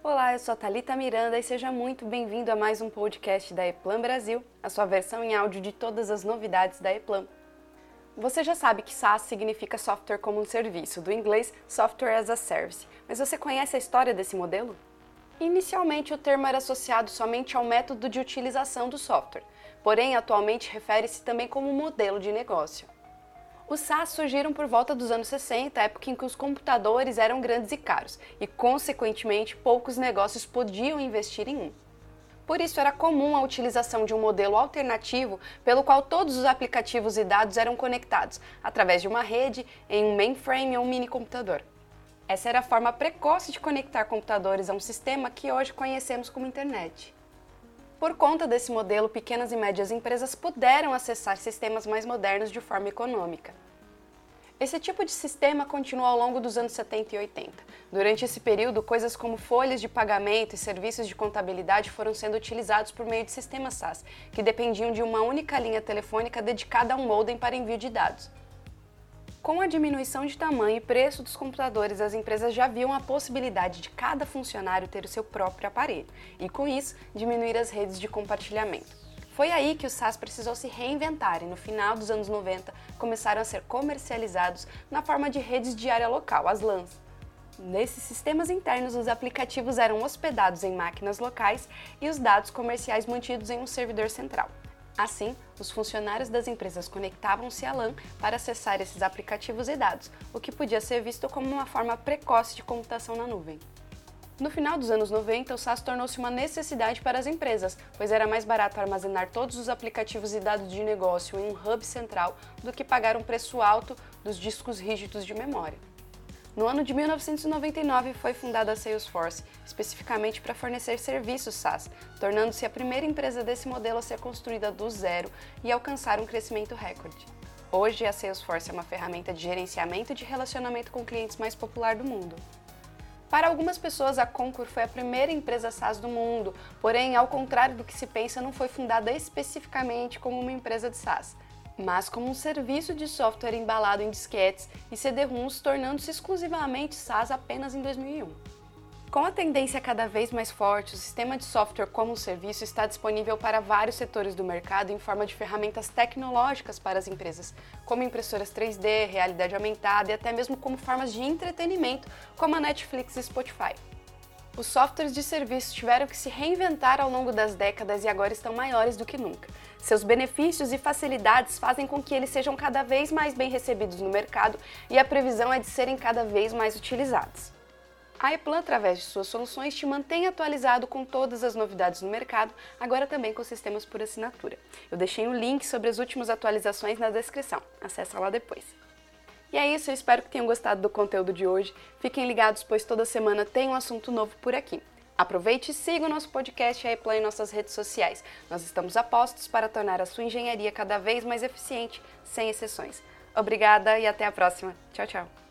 Olá, eu sou a Thalita Miranda e seja muito bem-vindo a mais um podcast da Eplan Brasil, a sua versão em áudio de todas as novidades da Eplan. Você já sabe que SaaS significa software como um serviço, do inglês Software as a Service, mas você conhece a história desse modelo? Inicialmente, o termo era associado somente ao método de utilização do software, porém, atualmente refere-se também como modelo de negócio. Os SaaS surgiram por volta dos anos 60, época em que os computadores eram grandes e caros, e, consequentemente, poucos negócios podiam investir em um. Por isso, era comum a utilização de um modelo alternativo pelo qual todos os aplicativos e dados eram conectados, através de uma rede, em um mainframe ou um mini computador. Essa era a forma precoce de conectar computadores a um sistema que hoje conhecemos como internet. Por conta desse modelo, pequenas e médias empresas puderam acessar sistemas mais modernos de forma econômica. Esse tipo de sistema continuou ao longo dos anos 70 e 80. Durante esse período, coisas como folhas de pagamento e serviços de contabilidade foram sendo utilizados por meio de sistemas SaaS, que dependiam de uma única linha telefônica dedicada a um modem para envio de dados. Com a diminuição de tamanho e preço dos computadores, as empresas já viam a possibilidade de cada funcionário ter o seu próprio aparelho e, com isso, diminuir as redes de compartilhamento. Foi aí que o SaaS precisou se reinventar e, no final dos anos 90, começaram a ser comercializados na forma de redes de área local, as LANs. Nesses sistemas internos, os aplicativos eram hospedados em máquinas locais e os dados comerciais mantidos em um servidor central. Assim, os funcionários das empresas conectavam-se à LAN para acessar esses aplicativos e dados, o que podia ser visto como uma forma precoce de computação na nuvem. No final dos anos 90, o SaaS tornou-se uma necessidade para as empresas, pois era mais barato armazenar todos os aplicativos e dados de negócio em um hub central do que pagar um preço alto dos discos rígidos de memória. No ano de 1999 foi fundada a Salesforce, especificamente para fornecer serviços SaaS, tornando-se a primeira empresa desse modelo a ser construída do zero e alcançar um crescimento recorde. Hoje, a Salesforce é uma ferramenta de gerenciamento e de relacionamento com clientes mais popular do mundo. Para algumas pessoas, a Concur foi a primeira empresa SaaS do mundo, porém, ao contrário do que se pensa, não foi fundada especificamente como uma empresa de SaaS mas como um serviço de software embalado em disquetes e CD-ROMs, tornando-se exclusivamente SaaS apenas em 2001. Com a tendência cada vez mais forte, o sistema de software como um serviço está disponível para vários setores do mercado em forma de ferramentas tecnológicas para as empresas, como impressoras 3D, realidade aumentada e até mesmo como formas de entretenimento, como a Netflix e Spotify. Os softwares de serviço tiveram que se reinventar ao longo das décadas e agora estão maiores do que nunca. Seus benefícios e facilidades fazem com que eles sejam cada vez mais bem recebidos no mercado e a previsão é de serem cada vez mais utilizados. A Eplan, através de suas soluções, te mantém atualizado com todas as novidades no mercado, agora também com sistemas por assinatura. Eu deixei um link sobre as últimas atualizações na descrição. Acesse lá depois. E é isso, eu espero que tenham gostado do conteúdo de hoje. Fiquem ligados, pois toda semana tem um assunto novo por aqui. Aproveite e siga o nosso podcast e Plan em nossas redes sociais. Nós estamos a postos para tornar a sua engenharia cada vez mais eficiente, sem exceções. Obrigada e até a próxima. Tchau, tchau.